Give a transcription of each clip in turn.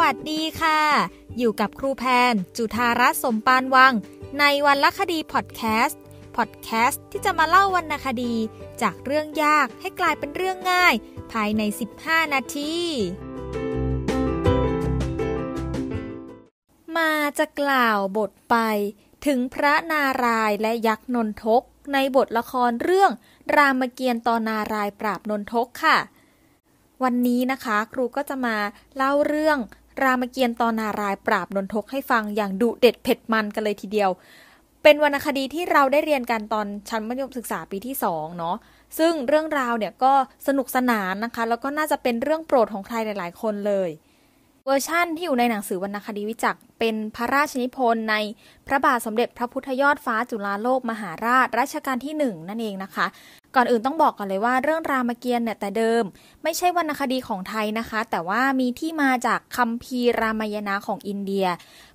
วัสดีค่ะ อยู่กับครูแพน จุธารัตน์สมปานวัง ในวันละคดีพอดแคสต์พอดแคสต์ที่จะมาเล่าวรรณคดี จากเรื่องยากให้กลายเป็นเรื่องง่าย ภายใน 15 นาที มาจะกล่าวบทไป ถึงพระนารายและยักษ์นนทก ในบทละครเรื่อง รามเกียรติ์ตอนนารายปราบนนทกค่ะวันนี้นะคะ ครูก็จะมาเล่าเรื่อง รามเกียรติ์ตอนนารายณ์ปราบนนทกให้ฟังอย่างดุเด็ดเผ็ดมันกันเลยทีเดียว เป็นวรรณคดีที่เราได้เรียนกันตอนชั้นมัธยมศึกษาปีที่สองเนาะซึ่งเรื่องราวเนี่ยก็สนุกสนานนะคะ แล้วก็น่าจะเป็นเรื่องโปรดของใครหลาย ๆ คนเลย เวอร์ชั่นที่อยู่ในหนังสือวรรณคดีวิจักษ์เป็นพระราชนิพนธ์ในพระบาทสมเด็จพระพุทธยอดฟ้าจุฬาโลกมหาราชรัชกาลที่หนึ่งนั่นเองนะคะ ก่อนอื่นต้องบอกก่อนเลยว่าเรื่องรามเกียรติ์เนี่ยแต่เดิม ไม่ใช่วรรณคดีของไทยนะคะ แต่ว่ามีที่มาจากคัมภีร์รามายณะของอินเดีย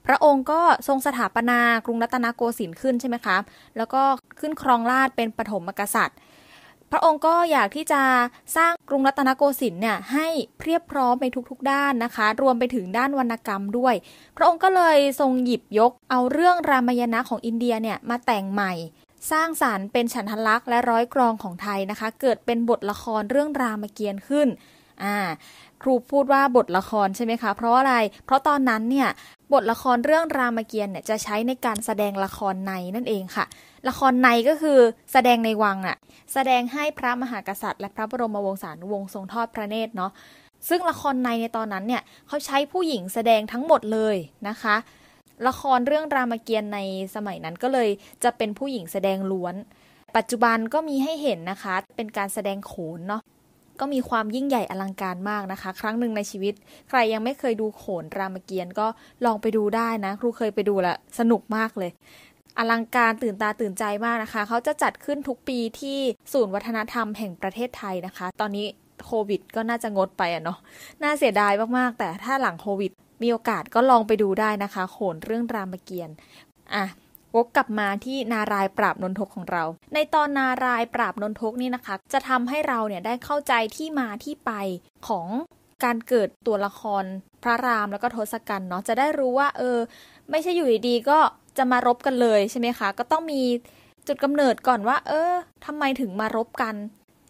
พระองค์ก็ทรงสถาปนากรุงรัตนโกสินทร์ขึ้นใช่ไหมคะแล้วก็ขึ้นครองราชเป็นปฐมกษัตริย์ พระองค์ก็อยากที่จะสร้างกรุงรัตนโกสินทร์เนี่ยให้เพียบพร้อมในทุกๆด้านนะคะ รวมไปถึงด้านวรรณกรรมด้วย พระองค์ก็เลยทรงหยิบยก เอาเรื่องรามายณะของอินเดียเนี่ยมาแต่งใหม่ สร้างสารรค์เป็นฉันทลักษณ์และร้อยกรองของไทยนะคะ เกิดเป็นบทละครเรื่องรามเกียรติ์ขึ้นอ่า รูพูดว่าบทละครใช่ไหมคะ เพราะอะไร เพราะตอนนั้นเนี่ยบทละครเรื่องรามเกียรติ์เนี่ยจะใช้ในการแสดงละครในนั่นเองค่ะ ละครในก็คือแสดงในวังอะแสดงให้พระมหากษัตริย์ และพระบรมวงศานุวงศ์ทรงทอดพระเนตรเนาะซึ่งละครในในตอนนั้นเนี่ยเขาใช้ผู้หญิงแสดงทั้งหมดเลยนะคะ ละครเรื่องรามเกียรติ์ในสมัยนั้นก็เลยจะเป็นผู้หญิงแสดงล้วน ปัจจุบันก็มีให้เห็นนะคะ เป็นการแสดงโขนเนาะ ก็มีความยิ่งใหญ่อลังการมากนะคะ ครั้งหนึ่งในชีวิต ใครยังไม่เคยดูโขนรามเกียรติ์ก็ลองไปดูได้นะ ครูเคยไปดูแล้วสนุกมากเลย อลังการตื่นตาตื่นใจมากนะคะ เขาจะจัดขึ้นทุกปีที่ศูนย์วัฒนธรรมแห่งประเทศไทยนะคะ ตอนนี้โควิด ก็น่าจะงดไปอะเนาะน่าเสียดายมากๆ แต่ถ้าหลังโควิด มีโอกาสก็ลองไปดูได้นะคะ โขนเรื่องรามเกียรติ์อะ วกกลับมาที่นารายปราบนนทกของเรา ในตอนนารายปราบนนทกนี่นะคะ จะทำให้เราเนี่ยได้เข้าใจที่มาที่ไปของการเกิดตัวละครพระรามแล้วก็ทศกัณฐ์เนาะจะได้รู้ว่า เออ ไม่ใช่อยู่ดีๆก็จะมารบกันเลยใช่ไหมคะ ก็ต้องมีจุดกำเนิดก่อนว่า เออทำไมถึงมารบกัน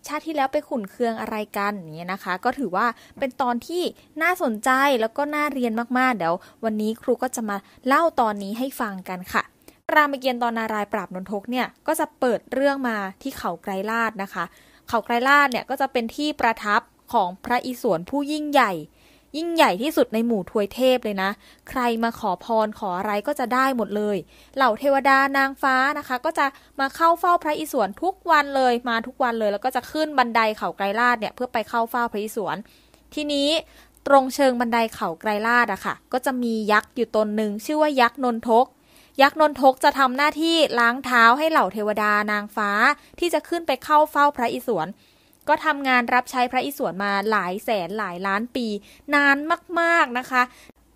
ชาติที่แล้วไปขุนเคืองอะไรกันอย่างเงี้ยนะคะ ก็ถือว่าเป็นตอนที่น่าสนใจแล้วก็น่าเรียนมากๆ เดี๋ยววันนี้ครูก็จะมาเล่าตอนนี้ให้ฟังกันค่ะ รามเกียรติ์ตอนนารายปราบนนทกเนี่ยก็จะเปิดเรื่องมาที่เขาไกรลาดนะคะ เขาไกรลาดเนี่ยก็จะเป็นที่ประทับของพระอิศวรผู้ยิ่งใหญ่ ยิ่งใหญ่ที่สุดในหมู่ทวยเทพเลยนะ ใครมาขอพรขออะไรก็จะได้หมดเลย เหล่าเทวดานางฟ้านะคะ ก็จะมาเข้าเฝ้าพระอิศวรทุกวันเลยมาทุกวันเลย แล้วก็จะขึ้นบันไดเขาไกรลาดเนี่ยเพื่อไปเข้าเฝ้าพระอิศวรทีนี้ตรงเชิงบันไดเขาไกรลาดอะค่ะ ก็จะมียักษ์อยู่ตนหนึ่งชื่อว่ายักษ์นนทก ยักษ์นนทกจะทำหน้าที่ล้างเท้าให้เหล่าเทวดานางฟ้าที่จะขึ้นไปเข้าเฝ้าพระอิศวรก็ทำงานรับใช้พระอิศวรมาหลายแสนหลายล้านปี นานมากๆนะคะ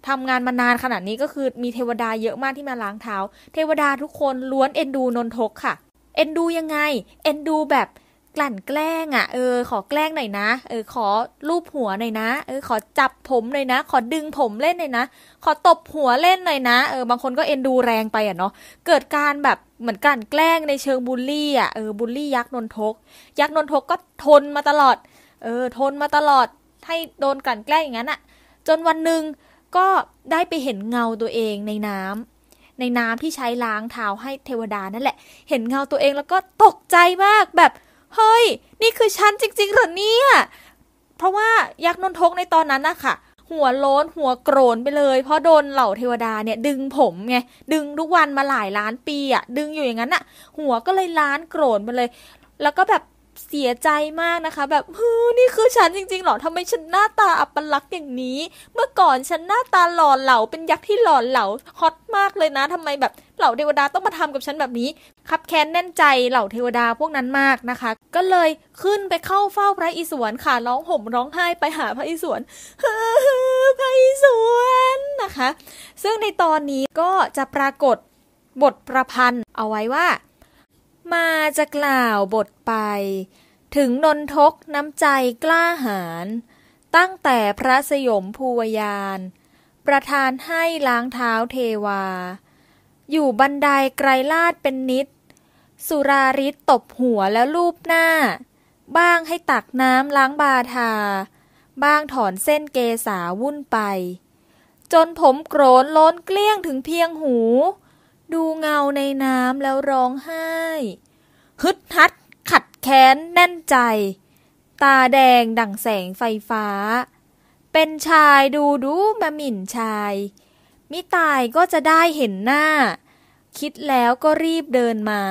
ทำงานมานานขนาดนี้ก็คือมีเทวดาเยอะมากที่มาล้างเท้า เทวดาทุกคนล้วนเอ็นดูนนทกค่ะ เอ็นดูยังไง เอ็นดูแบบ กลั่นแกล้งอะ่ะเออขอแกล้งหน่อยนะเออขอลูบหัวหน่อยนะเออขอจับผมหน่อยนะ ขอดึงผมเล่นหน่อยนะ ขอตบหัวเล่นหน่อยนะเออบางคนก็เอ็นดูแรงไปอะเนาะเกิดการแบบเหมือนกลั่นแกล้งในเชิงบูลลี่อะเออบูลลี่ยักษ์นนทก ยักษ์นนทกก็ทนมาตลอดเออทนมาตลอดให้โดนกลั่นแกล้งอย่างนั้นอะ จนวันหนึ่งก็ได้ไปเห็นเงาตัวเองในน้ำในน้ำที่ใช้ล้างเท้าให้เทวดานั่นแหละ เห็นเงาตัวเองแล้วก็ตกใจมากแบบ เฮ้ย นี่คือฉันจริงๆเหรอเนี่ย เพราะว่ายักษ์นนทกในตอนนั้นนะคะหัวโล้นหัวโกรนไปเลย เพราะโดนเหล่าเทวดาเนี่ย ดึงผมไง ดึงทุกวันมาหลายล้านปีอะ่ะ ดึงอยู่อย่างนั้นอะ่ะ หัวก็เลยล้านโกรนไปเลย แล้วก็แบบ เสียใจมากนะคะ แบบเฮ้ยนี่คือฉันจริงๆหรอทำไมฉันหน้าตาอัปลักษณ์อย่างนี้ เมื่อก่อนฉันหน้าตาหล่อเหลาเป็นยักษ์ที่หล่อเหลาฮอตมากเลยนะทำไมแบบเหล่าเทวดาต้องมาทำกับฉันแบบนี้คับแค้นแน่นใจเหล่าเทวดาพวกนั้นมากนะคะ ก็เลยขึ้นไปเข้าเฝ้าพระอิศวรค่ะร้องห่มร้องไห้ไปหาพระอิศวรพระอิศวรนะคะ ซึ่งในตอนนี้ก็จะปรากฏบทประพันธ์เอาไว้ว่า มาจะกล่าวบทไป ถึงนนทกน้ำใจกล้าหาญตั้งแต่พระสยมภูวยาน ประทานให้ล้างเท้าเทวา อยู่บันไดไกรลาดเป็นนิด สุราริศตบหัวแล้วลูบหน้า บ้างให้ตักน้ำล้างบาทา บ้างถอนเส้นเกษาวุ่นไป จนผมโกรนล้นเกลี้ยงถึงเพียงหู ดูเงาในน้ำแล้วร้องไห้ ฮึดฮัด ขัดแค้นแน่นใจ ตาแดงดั่งแสงไฟฟ้า เป็นชายดูดูมาหมิ่นชาย มิตายก็จะได้เห็นหน้า คิดแล้วก็รีบเดินมา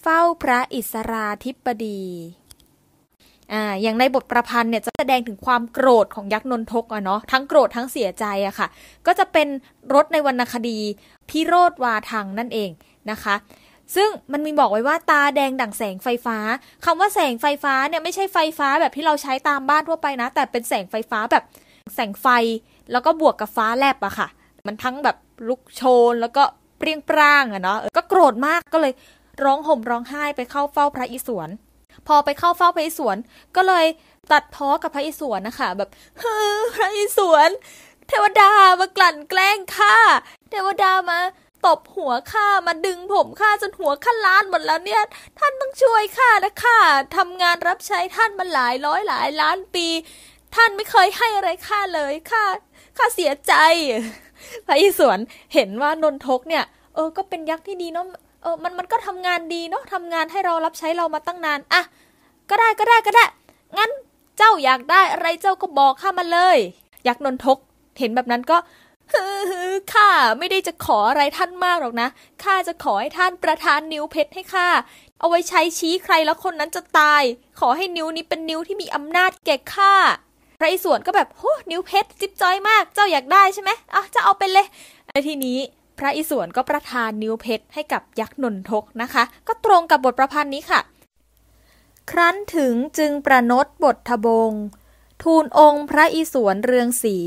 เฝ้าพระอิสราธิปดี อ่าอย่างในบทประพันธ์เนี่ยจะแสดงถึงความโกรธของยักษ์นนทกอะเนาะทั้งโกรธทั้งเสียใจอะค่ะ ก็จะเป็นรถในวรรณคดีพิโรธวาทังนั่นเองนะคะซึ่งมันมีบอกไว้ว่าตาแดงดั่งแสงไฟฟ้าคำว่าแสงไฟฟ้าเนี่ยไม่ใช่ไฟฟ้าแบบที่เราใช้ตามบ้านทั่วไปนะ แต่เป็นแสงไฟฟ้าแบบแสงไฟ แล้วก็บวกกับฟ้าแลบอะค่ะ มันทั้งแบบลุกโชนแล้วก็เปรี้ยงปร้างอะเนาะก็โกรธมากก็เลยร้องห่มร้องไห้ไปเข้าเฝ้าพระอิศวร พอไปเข้าเฝ้าพระอิศวรก็เลยตัดพ้อกับพระอิศวรนะคะ แบบเฮ้อพระอิศวรเทวดามากลั่นแกล้งข้าเทวดามาตบหัวข้ามาดึงผมข้าจนหัวข้าล้านหมดแล้วเนี่ย ท่านต้องช่วยข้านะข้าทำงานรับใช้ท่านมาหลายร้อยหลายล้านปี ท่านไม่เคยให้อะไรข้าเลยข้าข้าเสียใจ พระอิศวรเห็นว่านนทกเนี่ย เออก็เป็นยักษ์ที่ดีเนาะ เออมันมันก็ทำงานดีเนาะทำงานให้เรารับใช้เรามาตั้งนานอะก็ได้ก็ได้ก็ได้ งั้นเจ้าอยากได้อะไรเจ้าก็บอกข้ามาเลย ยักษ์นนทก เห็นแบบนั้นก็ข้าไม่ได้จะขออะไรท่านมากหรอกนะ ข้าจะขอให้ท่านประทานนิ้วเพชรให้ข้า เอาไว้ใช้ชี้ใครแล้วคนนั้นจะตาย ขอให้นิ้วนี้เป็นนิ้วที่มีอำนาจแก่ข้าพระอิศวรก็แบบโหนิ้วเพชรจิ๊บจอยมาก เจ้าอยากได้ใช่ไหมอะจะเอาไปเลยในทีนี้ พระอิศวรก็ประทานนิ้วเพชรให้กับยักษ์นนทกนะคะ ก็ตรงกับบทประพันธ์นี้ค่ะ ครั้นถึงจึงประนตบททบง ทูลองค์พระอิศวรเรืองศรี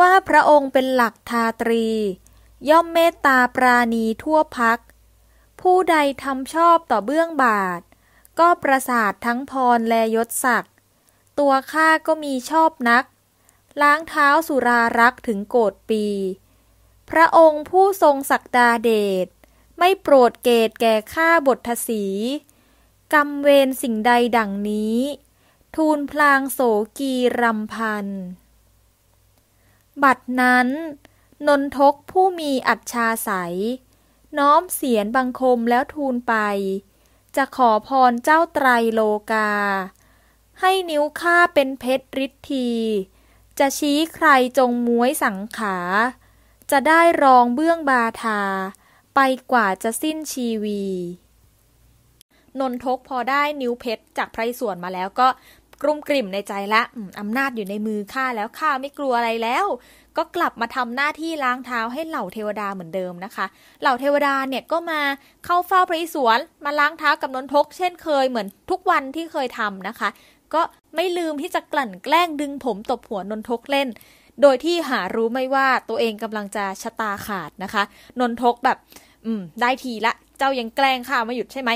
ว่าพระองค์เป็นหลักทาตรี ย่อมเมตตาปราณีทั่วพัก ผู้ใดทำชอบต่อเบื้องบาท ก็ประสาททั้งพรและยศศักดิ์ตัวข้าก็มีชอบนัก ล้างเท้าสุรารักถึงโกดปี พระองค์ผู้ทรงศักดาเดชไม่โปรดเกตแก่ข้าบททศีกรรมเวรสิ่งใดดังนี้ ทูลพลางโสกีรำพัน บัดนั้น นนทกผู้มีอัจฉาใสน้อมเสียนบังคมแล้วทูลไป จะขอพรเจ้าไตรโลกา ให้นิ้วข้าเป็นเพชรฤทธี จะชี้ใครจงม้วยสังขา จะได้รองเบื้องบาทา ไปกว่าจะสิ้นชีวี นนทกพอได้นิ้วเพชรจากไพรส่วนมาแล้วก็กลุ่มกลิ่มในใจละอำนาจอยู่ในมือข้าแล้วข้าไม่กลัวอะไรแล้ว ก็กลับมาทำหน้าที่ล้างเท้าให้เหล่าเทวดาเหมือนเดิมนะคะ เหล่าเทวดาเนี่ยก็มาเข้าเฝ้าพระอิศวรมาล้างเท้ากับนนทก เช่นเคยเหมือนทุกวันที่เคยทำนะคะ ก็ไม่ลืมที่จะกลั่นแกล้งดึงผมตบหัวนนทกเล่น โดยที่หารู้ไม่ว่าตัวเองกำลังจะชะตาขาดนะคะ นนทกแบบ อืม ได้ทีละ เจ้ายังแกล้งข้าไม่หยุดใช่ไหม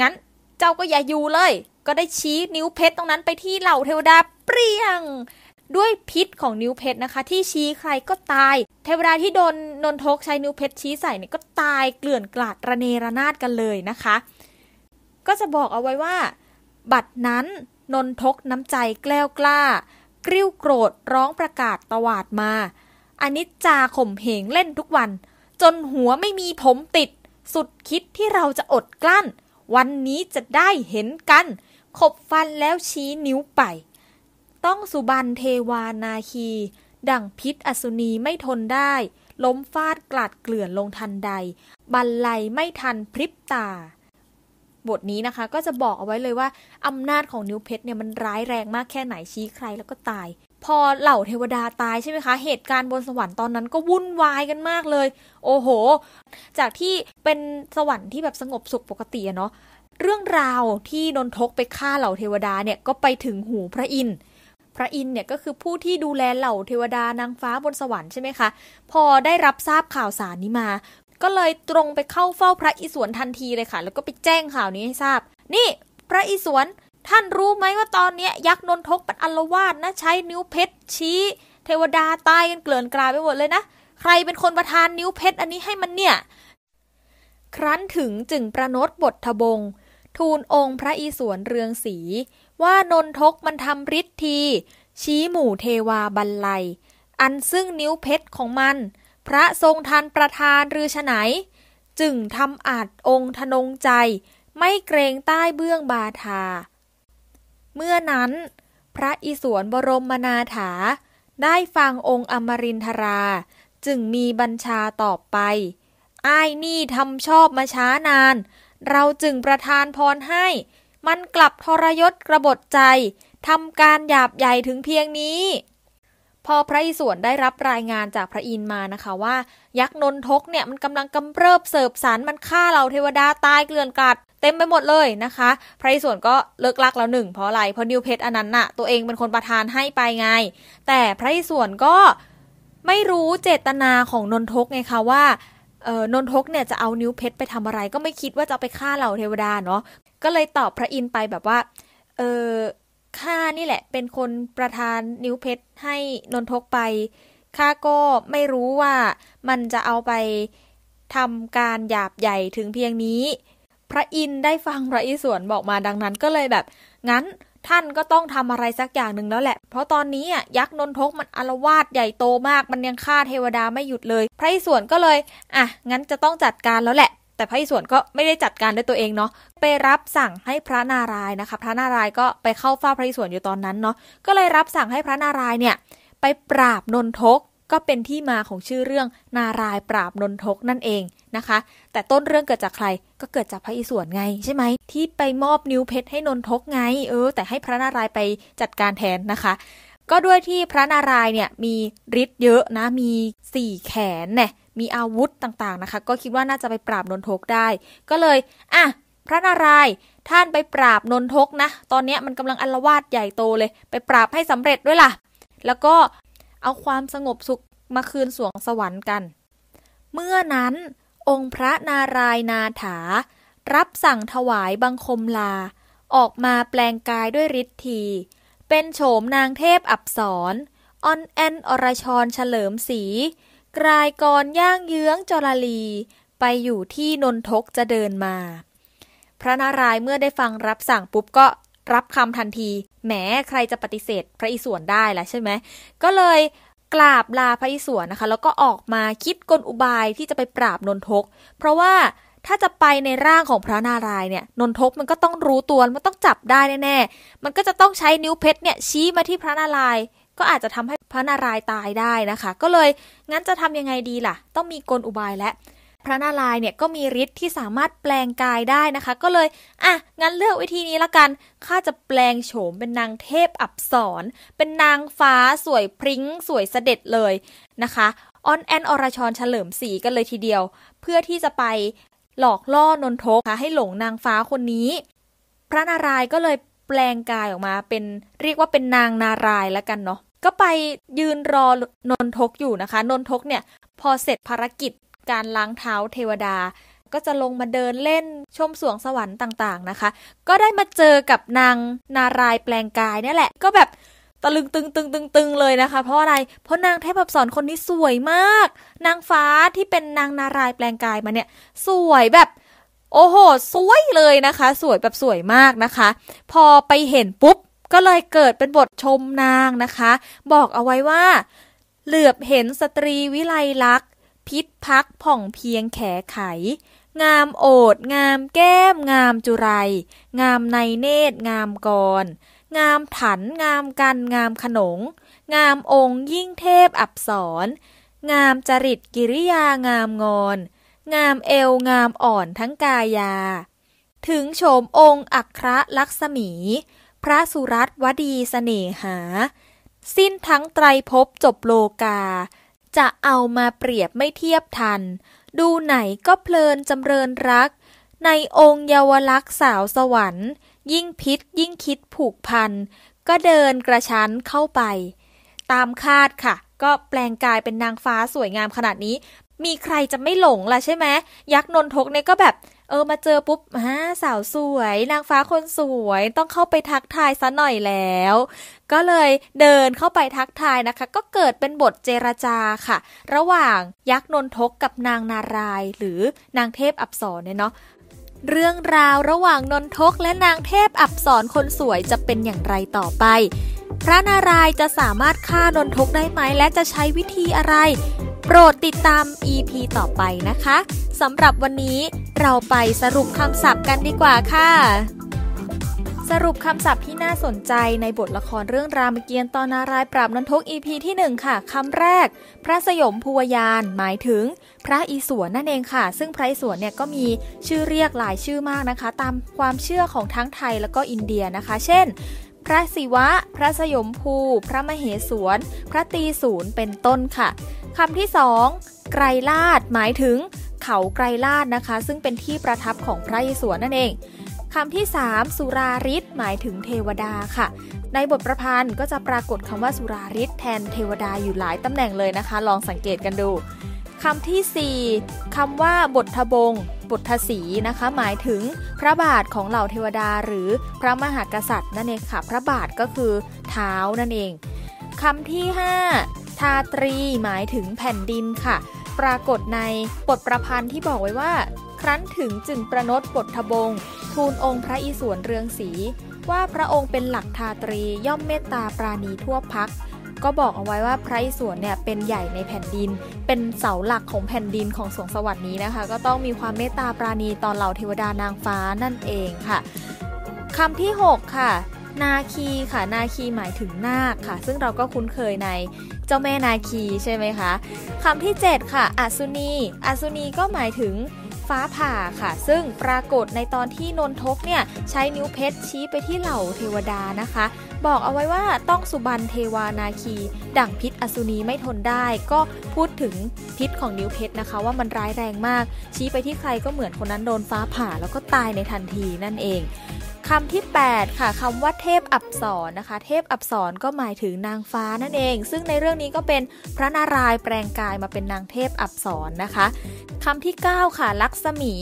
งั้นเจ้าก็อย่าอยู่เลย ก็ได้ชี้นิ้วเพชรตรงนั้นไปที่เหล่าเทวดาเปรี้ยง ด้วยพิษของนิ้วเพชรนะคะ ที่ชี้ใครก็ตาย เทวดาที่โดนนนทกใช้นิ้วเพชรชี้ใส่เนี่ยก็ตายเกลื่อนกลาดระเนระนาดกันเลยนะคะ ก็จะบอกเอาไว้ว่า บัดนั้นนนทกน้ำใจแกล้วกล้า กริ้วโกรธร้องประกาศตวาดมาอนิจจาข่มเหงเล่นทุกวัน จนหัวไม่มีผมติด สุดคิดที่เราจะอดกลั้น วันนี้จะได้เห็นกัน ขบฟันแล้วชี้นิ้วไป ต้องสุบันเทวานาคี ดั่งพิษอสุนีไม่ทนได้ ล้มฟาดกลาดเกลื่อนลงทันใด บันไลไม่ทันพริบตา บทนี้นะคะ ก็จะบอกเอาไว้เลยว่าอำนาจของนิ้วเพชรเนี่ยมันร้ายแรงมากแค่ไหนชี้ใครแล้วก็ตาย พอเหล่าเทวดาตายใช่ไหมคะ เหตุการณ์บนสวรรค์ตอนนั้นก็วุ่นวายกันมากเลย โอ้โห จากที่เป็นสวรรค์ที่แบบสงบสุขปกติเนาะเรื่องราวที่นนทกไปฆ่าเหล่าเทวดาเนี่ยก็ไปถึงหูพระอินทร์พระอินทร์เนี่ยก็คือผู้ที่ดูแลเหล่าเทวดานางฟ้าบนสวรรค์ใช่ไหมคะ พอได้รับทราบข่าวสารนี้มา ก็เลยตรงไปเข้าเฝ้าพระอิศวรทันทีเลยค่ะ แล้วก็ไปแจ้งข่าวนี้ให้ทราบ นี่พระอิศวรท่านรู้ไหมว่าตอนนี้ยักษ์นนทกเป็นอัลวาดนะใช้นิ้วเพชรชี้ เทวดาตายกันเกลื่อนกลาไปหมดเลยนะ ใครเป็นคนประทานนิ้วเพชรอันนี้ให้มันเนี่ย ครั้นถึงจึงประนดบททบง ทูลองค์พระอิศวรเรืองศรีว่านนทกมันทำฤทธีชี้หมู่เทวาบรรลัย อันซึ่งนิ้วเพชรของมัน พระทรงทันประทานรือฉไหน จึงทำอาจองค์ทนงใจ ไม่เกรงใต้เบื้องบาทา เมื่อนั้น พระอิศวรบรมนาถา ได้ฟังองค์อมรินทรา จึงมีบัญชาตอบไปอ้ายนี่ทำชอบมาช้านาน เราจึงประทานพรให้ มันกลับทรยศกระบฏใจทำการหยาบใหญ่ถึงเพียงนี้ พอพระอิศวรได้รับรายงานจากพระอินมานะคะว่า ยักษ์นนทกเนี่ยมันกำลังกำเริบเสิบสารมันฆ่าเราเทวดาตายเกลื่อนกลาดเต็มไปหมดเลยนะคะ พระอิศวรก็เลิกลักแล้วหนึ่งเพราะอะไรเพราะนิวเพชรอันนั้นน่ะตัวเองเป็นคนประทานให้ไปไง แต่พระอิศวรก็ไม่รู้เจตนาของนนทกไงคะว่าเออนนทกเนี่ยจะเอานิ้วเพชรไปทำอะไร ก็ไม่คิดว่าจะไปฆ่าเหล่าเทวดาเนาะก็เลยตอบพระอินไปแบบว่าเออ ข้านี่แหละเป็นคนประทานนิ้วเพชรให้นนทกไปข้าก็ไม่รู้ว่ามันจะเอาไปทำการหยาบใหญ่ถึงเพียงนี้ พระอินได้ฟังพระอิศวรบอกมาดังนั้นก็เลยแบบ งั้นท่านก็ต้องทำอะไรสักอย่างหนึ่งแล้วแหละ เพราะตอนนี้อะยักษ์นนทกมันอารวาสใหญ่โตมาก มันยังฆ่าเทวดาไม่หยุดเลย พระอิศวรก็เลย อะ งั้นจะต้องจัดการแล้วแหละ แต่พระอิศวรก็ไม่ได้จัดการด้วยตัวเองเนาะไปรับสั่งให้พระนารายณ์นะคะ พระนารายณ์ก็ไปเข้าเฝ้าพระอิศวรอยู่ตอนนั้นเนาะก็เลยรับสั่งให้พระนารายณ์เนี่ยไปปราบนนทกก็เป็นที่มาของชื่อเรื่องนารายปราบนนทกนั่นเองนะคะ แต่ต้นเรื่องเกิดจากใครก็เกิดจากพระอิศวรไงใช่ไหมที่ไปมอบนิ้วเพชรให้นนทกไงเออ แต่ให้พระนารายณ์ไปจัดการแทนนะคะ ก็ด้วยที่พระนารายณ์เนี่ยมีฤทธิ์เยอะนะมีสี่แขนเนี่ย มีอาวุธต่างๆนะคะ ก็คิดว่าน่าจะไปปราบนนทกได้ ก็เลยอะพระนารายณ์ท่านไปปราบนนทกนะ ตอนนี้มันกำลังอลวาดใหญ่โตเลย ไปปราบให้สำเร็จด้วยล่ะ แล้วก็เอาความสงบสุขมาคืนสวงสวรรค์กัน เมื่อนั้นองค์พระนารายนาถา รับสั่งถวายบังคมลา ออกมาแปลงกายด้วยฤทธีเป็นโฉมนางเทพอับสรออนแอนอรชรเฉลิมศรี กลายกรย่างเยื้องจรลี ไปอยู่ที่นนทกจะเดินมา พระนารายณ์เมื่อได้ฟังรับสั่งปุ๊บก็รับคำทันที แหมใครจะปฏิเสธพระอิศวรได้ล่ะใช่ไหม ก็เลยกราบลาพระอิศวรนะคะ แล้วก็ออกมาคิดกลอุบายที่จะไปปราบนนทก เพราะว่าถ้าจะไปในร่างของพระนารายณ์เนี่ยนนทกมันก็ต้องรู้ตัวมันต้องจับได้แน่ๆมันก็จะต้องใช้นิ้วเพชรเนี่ยชี้มาที่พระนารายณ์ ก็อาจจะทำให้พระนารายณ์ตายได้นะคะ ก็เลยงั้นจะทำยังไงดีล่ะ ต้องมีกลอุบายและพระนารายณ์เนี่ยก็มีฤทธิ์ที่สามารถแปลงกายได้นะคะ ก็เลยอะงั้นเลือกวิธีนี้ละกันข้าจะแปลงโฉมเป็นนางเทพอับสรเป็นนางฟ้าสวยพริ้งสวยเสด็จเลยนะคะออนแอนอรชรเฉลิมศรีกันเลยทีเดียว เพื่อที่จะไปหลอกล่อนนทกค่ะให้หลงนางฟ้าคนนี้ พระนารายณ์ก็เลยแปลงกายออกมาเป็นเรียกว่าเป็นนางนารายแล้วกันเนาะ ก็ไปยืนรอนนทกอยู่นะคะ นนทกเนี่ยพอเสร็จภารกิจการล้างเท้าเทวดา ก็จะลงมาเดินเล่นชมสวงสวรรค์ต่างๆนะคะ ก็ได้มาเจอกับนางนารายแปลงกายนี่แหละ ก็แบบตะลึงตึงตึงตึงตึงเลยนะคะ เพราะอะไร เพราะนางเทพอับสรคนนี้สวยมาก นางฟ้าที่เป็นนางนารายแปลงกายมาเนี่ย สวยแบบโอ้โห สวยเลยนะคะ สวยแบบสวยมากนะคะ พอไปเห็นปุ๊บ ก็เลยเกิดเป็นบทชมนางนะคะ บอกเอาไว้ว่า เหลือบเห็นสตรีวิไลลักษณ์พิษพักผ่องเพียงแขไข งามโอด งามแก้ม งามจุไร งามในเนตรงามกร งามถัน งามกัน งามขนง งามองค์ยิ่งเทพอับสร งามจริตกิริยางามงอน งามเอวงามอ่อนทั้งกายา ถึงโฉมองค์อัครลักษมี พระสุรัตวดีสเสน่หา สิ้นทั้งไตรภพจบโลกา จะเอามาเปรียบไม่เทียบทัน ดูไหนก็เพลินจำเริญรัก ในองค์เยาวลักษ์สาวสวรรค์ ยิ่งพิษยิ่งคิดผูกพัน ก็เดินกระชั้นเข้าไป ตามคาดค่ะ ก็แปลงกายเป็นนางฟ้าสวยงามขนาดนี้ มีใครจะไม่หลงล่ะใช่ไหมยักษ์นนทกเนี่ยก็แบบ เออมาเจอปุ๊บฮะสาวสวย นางฟ้าคนสวย ต้องเข้าไปทักทายซะหน่อยแล้ว ก็เลยเดินเข้าไปทักทายนะคะ ก็เกิดเป็นบทเจรจาค่ะ ระหว่างยักษ์นนทกกับนางนาราย หรือนางเทพอับสรเนี่ยเนาะเรื่องราวระหว่างนนทกและนางเทพอับสรคนสวยจะเป็นอย่างไรต่อไป พระนารายจะสามารถฆ่านนทกได้ไหมและจะใช้วิธีอะไร โปรดติดตาม EP ต่อไปนะคะสำหรับวันนี้เราไปสรุปคำศัพท์กันดีกว่าค่ะ สรุปคำศัพท์ที่น่าสนใจในบทละครเรื่องรามเกียรติ์ตอนนารายปราบนนทก EP ที่ 1 ค่ะคำแรก พระสยมภูวยานหมายถึงพระอิศวรนั่นเองค่ะ ซึ่งพระอิศวรเนี่ยก็มีชื่อเรียกหลายชื่อมากนะคะ ตามความเชื่อของทั้งไทยแล้วก็อินเดียนะคะ เช่นพระศิวะ พระสยมภู พระมเหสวน พระตีศูนย์เป็นต้นค่ะ คำที่สองไกรลาดหมายถึง เขาไกรลาดนะคะ ซึ่งเป็นที่ประทับของพระอิศวรนั่นเองคำที่ 3 สุราริศหมายถึงเทวดาค่ะ ในบทประพันธ์ก็จะปรากฏคำว่าสุราริศแทนเทวดาอยู่หลายตำแหน่งเลยนะคะ ลองสังเกตกันดูคำที่ 4คำว่าบททบง บททศีนะคะ หมายถึงพระบาทของเหล่าเทวดาหรือพระมหากษัตริย์นั่นเองค่ะ พระบาทก็คือเท้านั่นเองคำที่ 5 ทาตรีหมายถึงแผ่นดินค่ะ ปรากฏในบทประพันธ์ที่บอกไว้ว่า ครั้นถึงจึงประนตบททบง ทูลองค์พระอิศวรเรืองศรีว่าพระองค์เป็นหลักทาตรีย่อมเมตตาปราณีทั่วพักก็บอกเอาไว้ว่าพระอิศวรเนี่ยเป็นใหญ่ในแผ่นดิน เป็นเสาหลักของแผ่นดินของสวงสวรรค์นี้นะคะ ก็ต้องมีความเมตตาปราณีตอนเหล่าเทวดานางฟ้านั่นเองค่ะคำที่ 6 ค่ะ นาคีค่ะ นาคีหมายถึงนาคค่ะ ซึ่งเราก็คุ้นเคยใน เจ้าแม่นาคีใช่ไหมคะคำที่ 7 ค่ะอัสุนีอัสุนีก็หมายถึงฟ้าผ่าค่ะ ซึ่งปรากฏในตอนที่นนทกเนี่ยใช้นิ้วเพชรชี้ไปที่เหล่าเทวดานะคะ บอกเอาไว้ว่าต้องสุบันเทวานาคี ดั่งพิษอสุนีไม่ทนได้ ก็พูดถึงพิษของนิ้วเพชรนะคะ ว่ามันร้ายแรงมาก ชี้ไปที่ใครก็เหมือนคนนั้นโดนฟ้าผ่าแล้วก็ตายในทันทีนั่นเอง คำที่ 8 ค่ะคำว่าเทพอับสรนะคะ เทพอับสรก็หมายถึงนางฟ้านั่นเอง ซึ่งในเรื่องนี้ก็เป็นพระนารายณ์แปลงกายมาเป็นนางเทพอับสรนะคะคำที่ 9 ค่ะ ลักษมี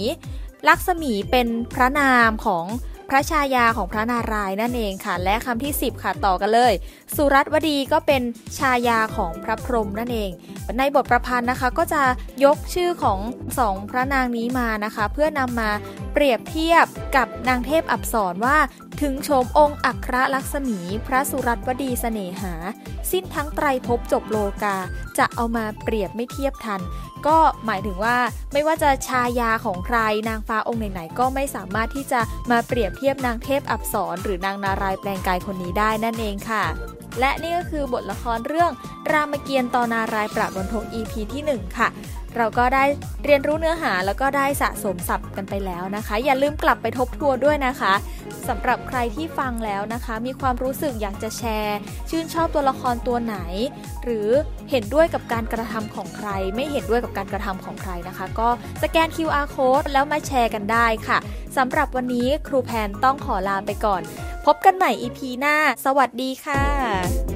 ลักษมีเป็นพระนามของ พระชายาของพระนารายณ์นั่นเองค่ะ และคำที่ 10 ค่ะต่อกันเลย สุรัตวดีก็เป็นชายาของพระพรหมนั่นเอง ในบทประพันธ์นะคะก็จะยกชื่อของสองพระนางนี้มานะคะ เพื่อนำมาเปรียบเทียบกับนางเทพอับสรว่า ถึงโฉมองค์อัครลักษมี พระสุรัตวดีเสน่หา สิ้นทั้งไตรภพจบโลกา จะเอามาเปรียบไม่เทียบทัน ก็หมายถึงว่าไม่ว่าจะชายาของใครนางฟ้าองค์ไหนๆก็ไม่สามารถที่จะมาเปรียบเทียบนางเทพอับสรหรือนางนารายแปลงกายคนนี้ได้นั่นเองค่ะ และนี่ก็คือบทละครเรื่องรามเกียรติ์ตอนนารายปราบบนทง EP ที่ 1 ค่ะเราก็ได้เรียนรู้เนื้อหาแล้วก็ได้สะสมศัพท์กันไปแล้วนะคะ อย่าลืมกลับไปทบทวนด้วยนะคะ สำหรับใครที่ฟังแล้วนะคะ มีความรู้สึกอยากจะแชร์ ชื่นชอบตัวละครตัวไหน หรือเห็นด้วยกับการกระทำของใคร ไม่เห็นด้วยกับการกระทำของใครนะคะ ก็สแกน QR code แล้วมาแชร์กันได้ค่ะสำหรับวันนี้ครูแพนต้องขอลาไปก่อน พบกันใหม่ EP หน้า สวัสดีค่ะ